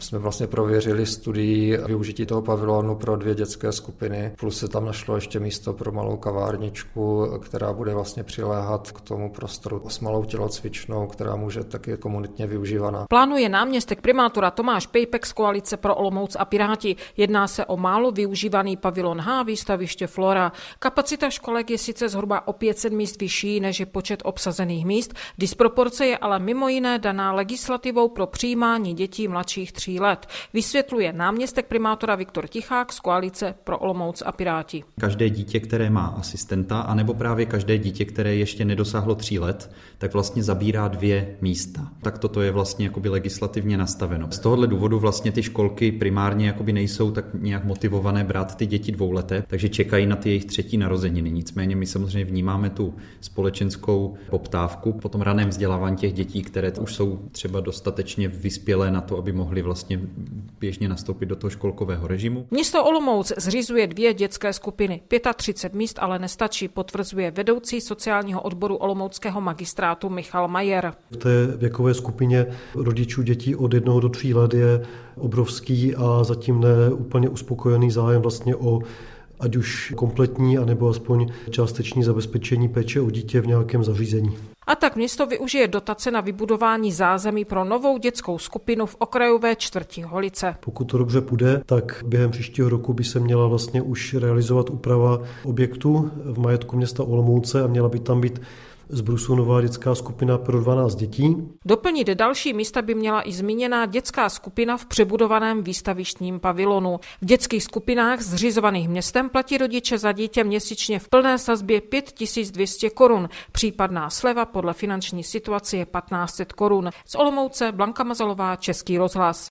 Jsme vlastně prověřili studii využití toho pavilonu pro dvě dětské skupiny, plus se tam našlo ještě místo pro malou kavárničku, která bude vlastně přiléhat k tomu prostoru s malou tělocvičnou, která může taky komunitně využívaná. Plánuje náměstek primátora Tomáš Pejpek z koalice pro Olomouc a Piráti. Jedná se o málo využívaný pavilon H, výstaviště Flora. Kapacita školek je sice zhruba o 500 míst vyšší než je počet obsazených míst, disproporce je ale mimo jiné daná legislativou pro přijímání dětí mladších tří let. Vysvětluje náměstek primátora Viktor Tichák z koalice pro Olomouc a Piráti. Každé dítě, které má asistenta, anebo právě každé dítě, které ještě nedosáhlo tří let, tak vlastně zabírá dvě místa. Tak toto je vlastně jakoby legislativně nastaveno. Z tohohle důvodu vlastně ty školky primárně jakoby nejsou tak nějak motivované brát ty děti dvouleté, takže čekají na ty jejich třetí narozeniny. Nicméně my samozřejmě vnímáme tu společenskou poptávku po tom raném vzdělávání těch dětí, které už jsou třeba dostatečně vyspělé na to, aby mohly vlastně běžně nastoupit do toho školkového režimu. Město Olomouc zřizuje dvě dětské skupiny. 35 míst ale nestačí, potvrzuje vedoucí sociálního odboru Olomouckého magistrátu Michal Majer. V té věkové skupině rodičů dětí od jednoho do tří let je obrovský a zatím ne úplně uspokojený zájem vlastně o ať už kompletní, anebo aspoň částečný zabezpečení péče o dítě v nějakém zařízení. A tak město využije dotace na vybudování zázemí pro novou dětskou skupinu v okrajové čtvrti Holice. Pokud to dobře půjde, tak během příštího roku by se měla vlastně už realizovat úprava objektu v majetku města Olomouce a měla by tam být z Brusu nová dětská skupina pro 12 dětí. Doplnit další místa by měla i zmíněná dětská skupina v přebudovaném výstavištním pavilonu. V dětských skupinách zřizovaných městem platí rodiče za dítě měsíčně v plné sazbě 5200 korun. Případná sleva podle finanční situace je 1500 korun. Z Olomouce Blanka Mazalová, Český rozhlas.